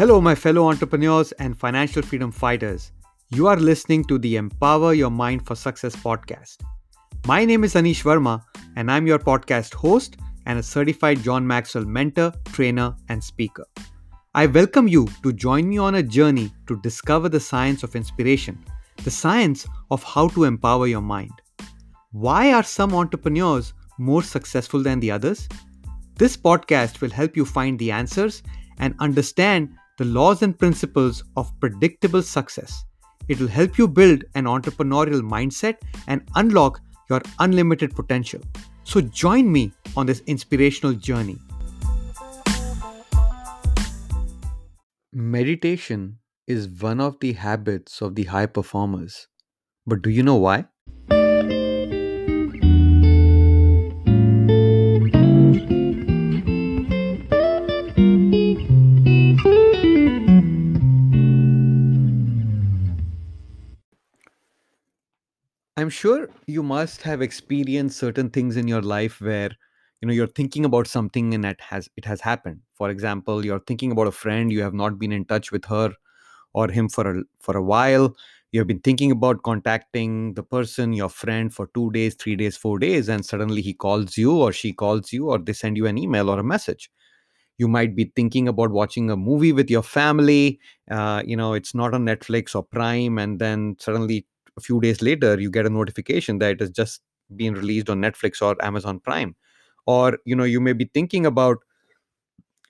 Hello, my fellow entrepreneurs and financial freedom fighters. You are listening to the Empower Your Mind for Success podcast. My name is Anish Verma, and I'm your podcast host and a certified John Maxwell mentor, trainer, and speaker. I welcome you to join me on a journey to discover the science of inspiration, the science of how to empower your mind. Why are some entrepreneurs more successful than the others? This podcast will help you find the answers and understand the laws and principles of predictable success. It will help you build an entrepreneurial mindset and unlock your unlimited potential. So, join me on this inspirational journey. Meditation is one of the habits of the high performers. But do you know why? I'm sure you must have experienced certain things in your life where you know you're thinking about something and it has it has happened. For example, you're thinking about a friend you have not been in touch with her or him for a for a while. You have been thinking about contacting the person, your friend, for two days, three days, four days, and suddenly he calls you or she calls you or they send you an email or a message. You might be thinking about watching a movie with your family. Uh, you know, it's not on Netflix or Prime, and then suddenly a few days later you get a notification that it has just been released on netflix or amazon prime. Or you know you may be thinking about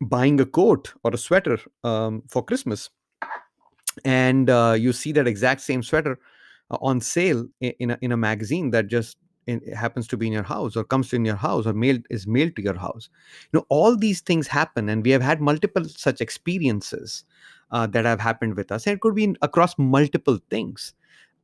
buying a coat or a sweater um, for christmas and uh, you see that exact same sweater uh, on sale in, a, in a magazine that just in, happens to be in your house or comes in your house or mailed is mailed to your house. You know all these things happen and we have had multiple such experiences uh, that have happened with us. And it could be across multiple things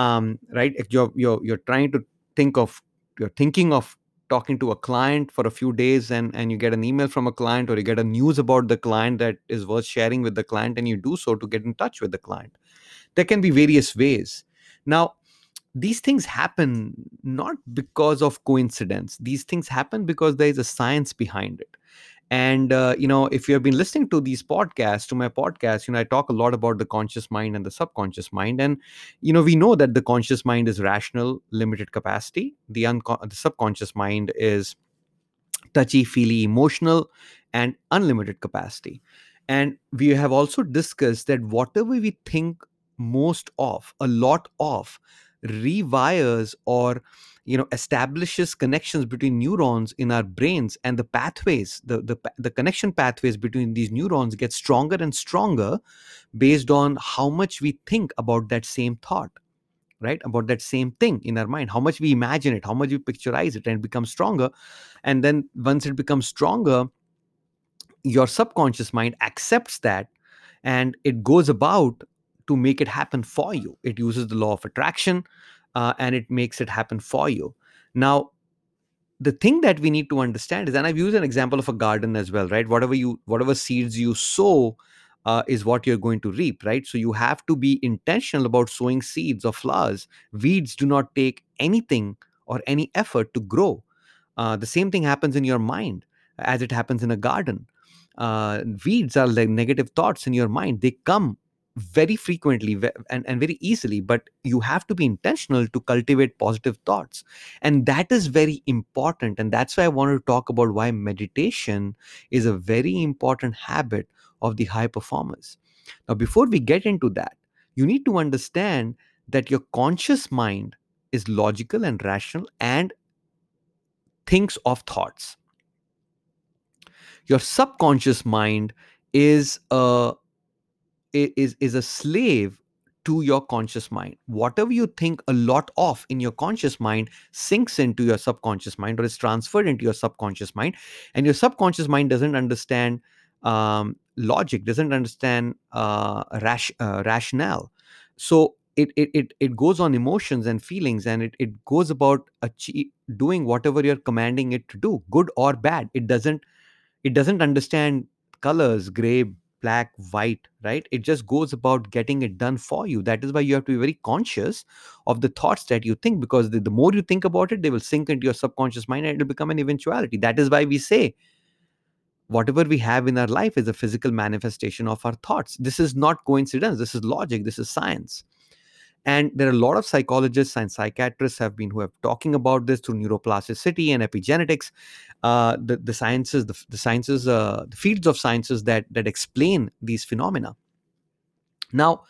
um, right you're, you're you're trying to think of you're thinking of talking to a client for a few days and and you get an email from a client or you get a news about the client that is worth sharing with the client and you do so to get in touch with the client. There can be various ways. Now these things happen not because of coincidence. These things happen because there is a science behind it and uh, you know if you have been listening to these podcasts to my podcast you know i talk a lot about the conscious mind and the subconscious mind. And you know we know that the conscious mind is rational limited capacity. The, unco- the subconscious mind is touchy feely emotional and unlimited capacity. And we have also discussed that whatever we think most of a lot of rewires or you know establishes connections between neurons in our brains and the pathways the, the the connection pathways between these neurons get stronger and stronger based on how much we think about that same thought right? About that same thing in our mind. How much we imagine it how much we picturize it and it becomes stronger. And then once it becomes stronger your subconscious mind accepts that and it goes about to make it happen for you it uses the law of attraction uh, and it makes it happen for you. Now, the thing that we need to understand is, and I've used an example of a garden as well, right? Whatever you, whatever seeds you sow, uh, is what you're going to reap, right? So you have to be intentional about sowing seeds or flowers. Weeds do not take anything or any effort to grow. Uh, the same thing happens in your mind as it happens in a garden. Uh, weeds are like negative thoughts in your mind. They come very frequently and, and very easily but you have to be intentional to cultivate positive thoughts. And that is very important and that's why i want to talk about why meditation is a very important habit of the high performers. Now before we get into that you need to understand that your conscious mind is logical and rational and thinks of thoughts. Your subconscious mind is a is is a slave to your conscious mind. Whatever you think a lot of in your conscious mind sinks into your subconscious mind or is transferred into your subconscious mind and your subconscious mind doesn't understand um, logic doesn't understand uh, rash, uh, rationale. So it, it it it goes on emotions and feelings and it, it goes about achieve, doing whatever you're commanding it to do good or bad. It doesn't it doesn't understand colors gray black white right? It just goes about getting it done for you. That is why you have to be very conscious of the thoughts that you think because the, the more you think about it they will sink into your subconscious mind and it will become an eventuality. That is why we say whatever we have in our life is a physical manifestation of our thoughts. This is not coincidence. This is logic. This is science and there are a lot of psychologists and psychiatrists have been who have talking about this through neuroplasticity and epigenetics. Uh, the, the sciences the, the sciences uh, the fields of sciences that that explain these phenomena. Now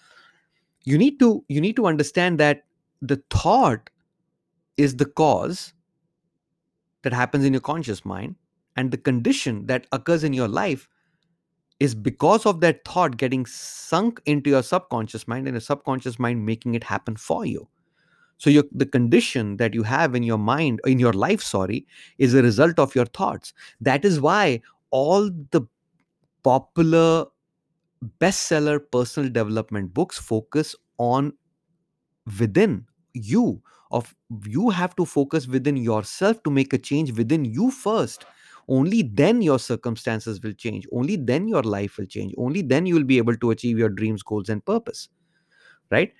you need to you need to understand that the thought is the cause that happens in your conscious mind and the condition that occurs in your life is because of that thought getting sunk into your subconscious mind and your subconscious mind making it happen for you. So your, the condition that you have in your mind in your life sorry is a result of your thoughts. That is why all the popular bestseller personal development books focus on within you of you have to focus within yourself to make a change within you first only then your circumstances will change only then your life will change only then you will be able to achieve your dreams goals and purpose right?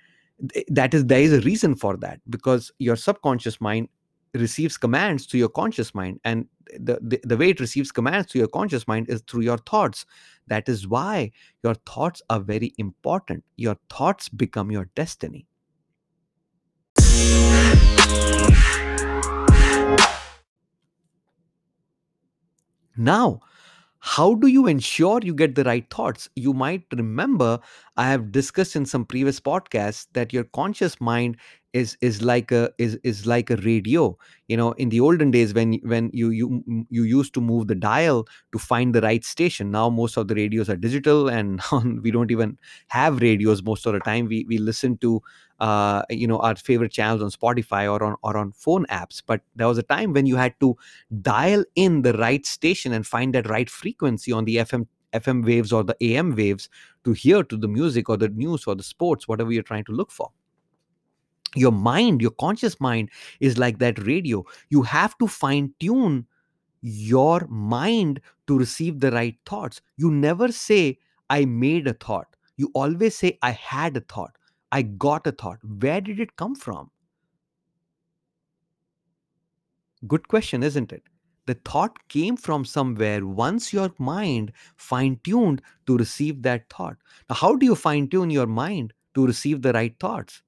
That is there is a reason for that because your subconscious mind receives commands to your conscious mind and the, the, the way it receives commands to your conscious mind is through your thoughts. That is why your thoughts are very important. Your thoughts become your destiny now how do you ensure you get the right thoughts? You might remember i have discussed in some previous podcasts that your conscious mind is is like a is is like a radio. You know in the olden days when when you you you used to move the dial to find the right station. Now most of the radios are digital and we don't even have radios most of the time. We we listen to uh, you know our favorite channels on spotify or on or on phone apps. But there was a time when you had to dial in the right station and find that right frequency on the fm fm waves or the am waves to hear to the music or the news or the sports whatever you're trying to look for your mind your conscious mind is like that radio. You have to fine tune your mind to receive the right thoughts. You never say i made a thought. You always say i had a thought. I got a thought. Where did it come from? Good question isn't it? The thought came from somewhere once your mind fine tuned to receive that thought. Now how do you fine tune your mind to receive the right thoughts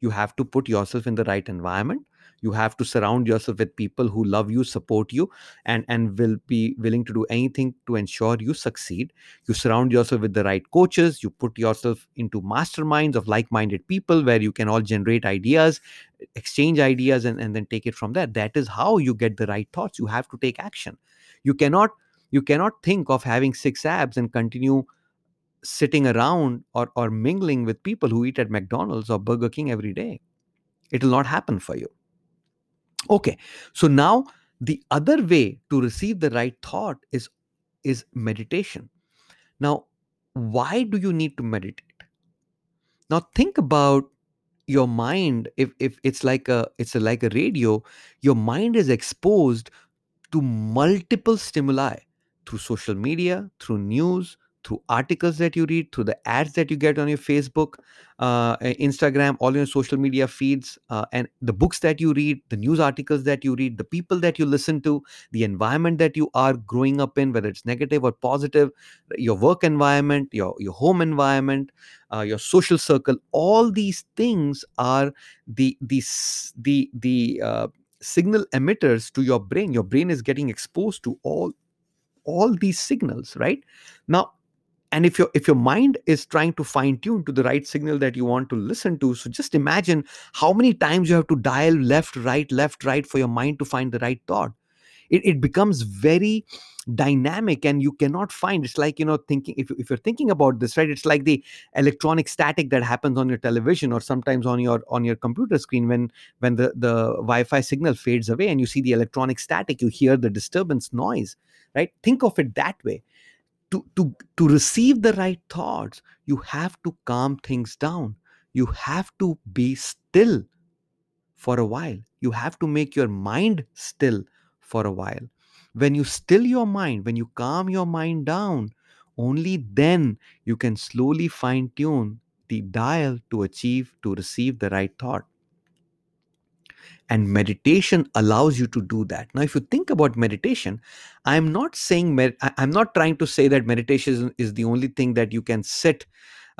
you have to put yourself in the right environment. You have to surround yourself with people who love you support you and and will be willing to do anything to ensure you succeed. You surround yourself with the right coaches. You put yourself into masterminds of like-minded people where you can all generate ideas exchange ideas and, and then take it from there. That is how you get the right thoughts. You have to take action. You cannot you cannot think of having six abs and continue sitting around or, or mingling with people who eat at McDonald's or Burger King every day. It will not happen for you. Okay, so now the other way to receive the right thought is is meditation. Now, why do you need to meditate? Now think about your mind if, if it's like a it's a, like a radio your mind is exposed to multiple stimuli through social media through news through articles that you read, through the ads that you get on your Facebook, uh, Instagram, all your social media feeds, uh, and the books that you read, the news articles that you read, the people that you listen to, the environment that you are growing up in, whether it's negative or positive, your work environment, your, your home environment, uh, your social circle, all these things are the, the, the, the uh, signal emitters to your brain. Your brain is getting exposed to all all these signals right now and if your if your mind is trying to fine tune to the right signal that you want to listen to so just imagine how many times you have to dial left right left right for your mind to find the right thought. It, it becomes very dynamic and you cannot find it's like you know thinking if, if you're thinking about this right it's like the electronic static that happens on your television or sometimes on your on your computer screen when when the the wi-fi signal fades away and you see the electronic static you hear the disturbance noise right? Think of it that way to to to receive the right thoughts you have to calm things down. You have to be still for a while. You have to make your mind still for a while. When you still your mind when you calm your mind down only then you can slowly fine tune the dial to achieve to receive the right thought and meditation allows you to do that. Now if you think about meditation i'm not saying i'm not trying to say that meditation is, the only thing that you can sit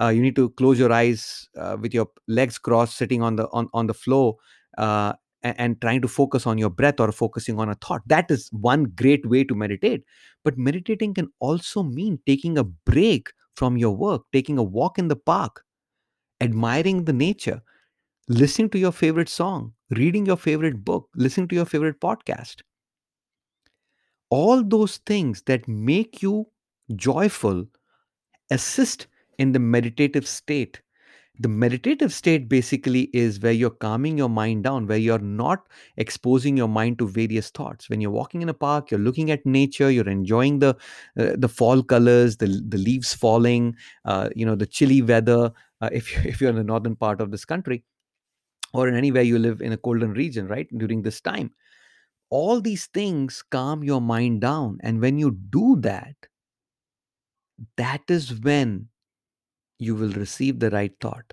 uh, you need to close your eyes uh, with your legs crossed sitting on the on, on the floor uh, a- and trying to focus on your breath or focusing on a thought. That is one great way to meditate. But meditating can also mean taking a break from your work taking a walk in the park admiring the nature listening to your favorite song, reading your favorite book, listening to your favorite podcast. All those things that make you joyful assist in the meditative state. The meditative state basically is where you're calming your mind down, where you're not exposing your mind to various thoughts. When you're walking in a park, you're looking at nature, you're enjoying the uh, the fall colors, the the leaves falling, uh, you know, the chilly weather. Uh, if you, if you're in the northern part of this country, or in anywhere you live in a colder region, right? During this time. All these things calm your mind down. And when you do that, that is when you will receive the right thought.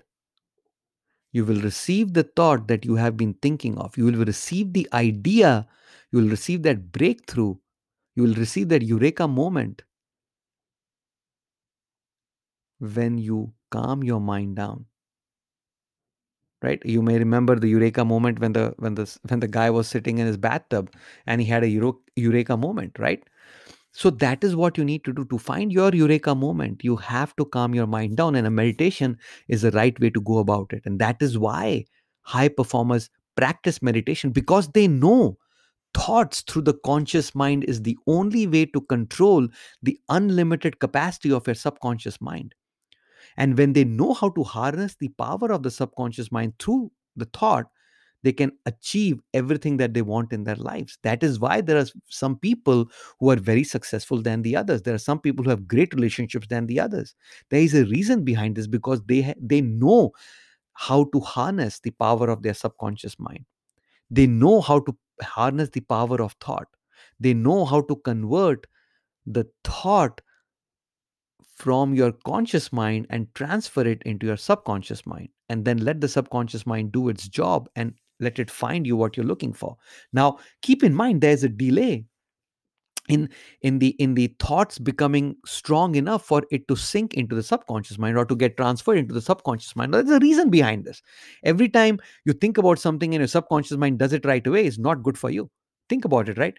You will receive the thought that you have been thinking of. You will receive the idea. You will receive that breakthrough. You will receive that eureka moment when you calm your mind down. Right? You may remember the eureka moment when the when the when the guy was sitting in his bathtub and he had a Euro, eureka moment right? So that is what you need to do. To find your eureka moment you have to calm your mind down and a meditation is the right way to go about it. And that is why high performers practice meditation because they know thoughts through the conscious mind is the only way to control the unlimited capacity of your subconscious mind and when they know how to harness the power of the subconscious mind through the thought, they can achieve everything that they want in their lives. That is why there are some people who are very successful than the others. There are some people who have great relationships than the others. There is a reason behind this because they ha- they know how to harness the power of their subconscious mind. They know how to harness the power of thought. They know how to convert the thought from your conscious mind and transfer it into your subconscious mind and then let the subconscious mind do its job and let it find you what you're looking for. Now keep in mind there's a delay in in the in the thoughts becoming strong enough for it to sink into the subconscious mind or to get transferred into the subconscious mind. There's a reason behind this. Every time you think about something and your subconscious mind does it right away is not good for you. Think about it right?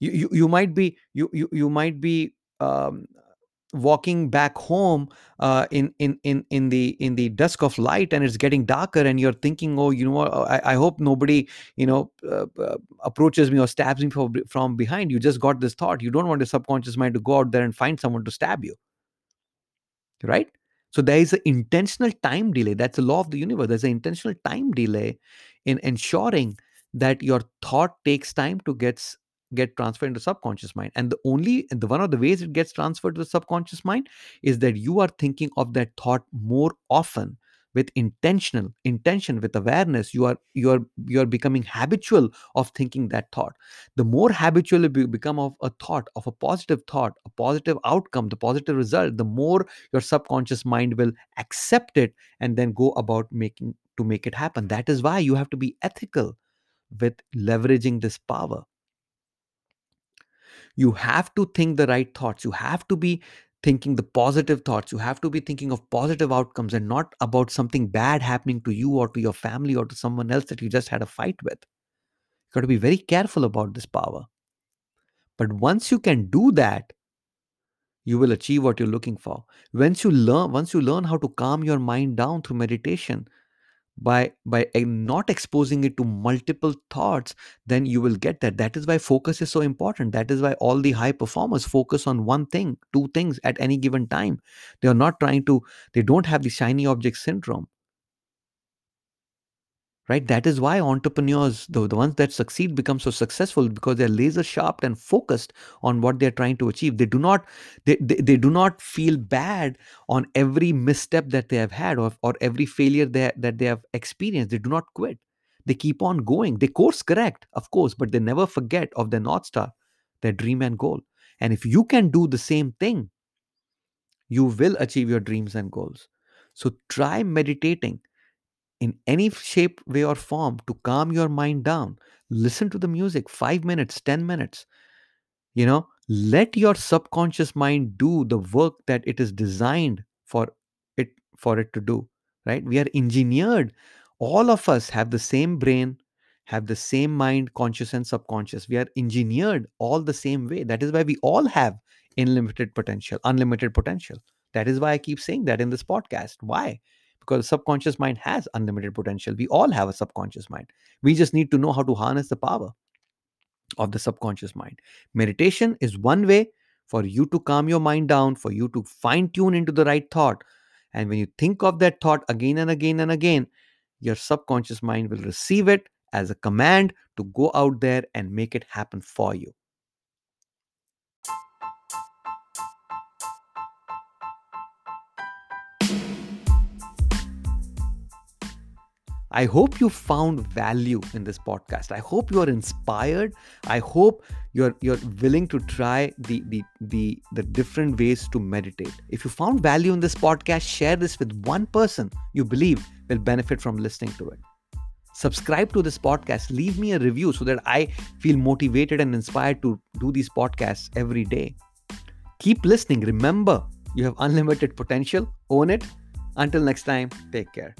You you, you might be you you, you might be um, walking back home uh, in in in in the in the dusk of light and it's getting darker and you're thinking oh you know what? I, I hope nobody you know uh, uh, approaches me or stabs me from, from behind. You just got this thought. You don't want the subconscious mind to go out there and find someone to stab you. Right? So there is an intentional time delay. That's the law of the universe. There's an intentional time delay in ensuring that your thought takes time to get get transferred into subconscious mind. And the only the one of the ways it gets transferred to the subconscious mind is that you are thinking of that thought more often with intentional intention with awareness. You are you are you are becoming habitual of thinking that thought. The more habitual you become of a thought of a positive thought a positive outcome the positive result the more your subconscious mind will accept it and then go about making to make it happen. That is why you have to be ethical with leveraging this power you have to think the right thoughts. You have to be thinking the positive thoughts. You have to be thinking of positive outcomes and not about something bad happening to you or to your family or to someone else that you just had a fight with. You got to be very careful about this power. But once you can do that you will achieve what you're looking for. Once you learn once you learn how to calm your mind down through meditation by by not exposing it to multiple thoughts then you will get that. That is why focus is so important. That is why all the high performers focus on one thing two things at any given time. They are not trying to they don't have the shiny object syndrome right? That is why entrepreneurs the, the ones that succeed become so successful because they're laser sharp and focused on what they're trying to achieve. They do not they, they, they do not feel bad on every misstep that they have had or, or every failure they, that they have experienced. They do not quit. They keep on going. They course correct of course but they never forget of their north star their dream and goal. And if you can do the same thing you will achieve your dreams and goals. So try meditating in any shape, way, or form to calm your mind down. Listen to the music, five minutes, 10 minutes. You know, let your subconscious mind do the work that it is designed for it for it to do right? We are engineered. All of us have the same brain have the same mind conscious and subconscious. We are engineered all the same way. That is why we all have unlimited potential unlimited potential. That is why i keep saying that in this podcast. Why because the subconscious mind has unlimited potential we all have a subconscious mind we just need to know how to harness the power of the subconscious mind. Meditation is one way for you to calm your mind down, for you to fine tune into the right thought. And when you think of that thought again and again and again, your subconscious mind will receive it as a command to go out there and make it happen for you. I hope you found value in this podcast. I hope you are inspired. I hope you're you're willing to try the the the the different ways to meditate. If you found value in this podcast, share this with one person you believe will benefit from listening to it. Subscribe to this podcast. Leave me a review so that I feel motivated and inspired to do these podcasts every day. Keep listening. Remember, you have unlimited potential. Own it. Until next time, take care.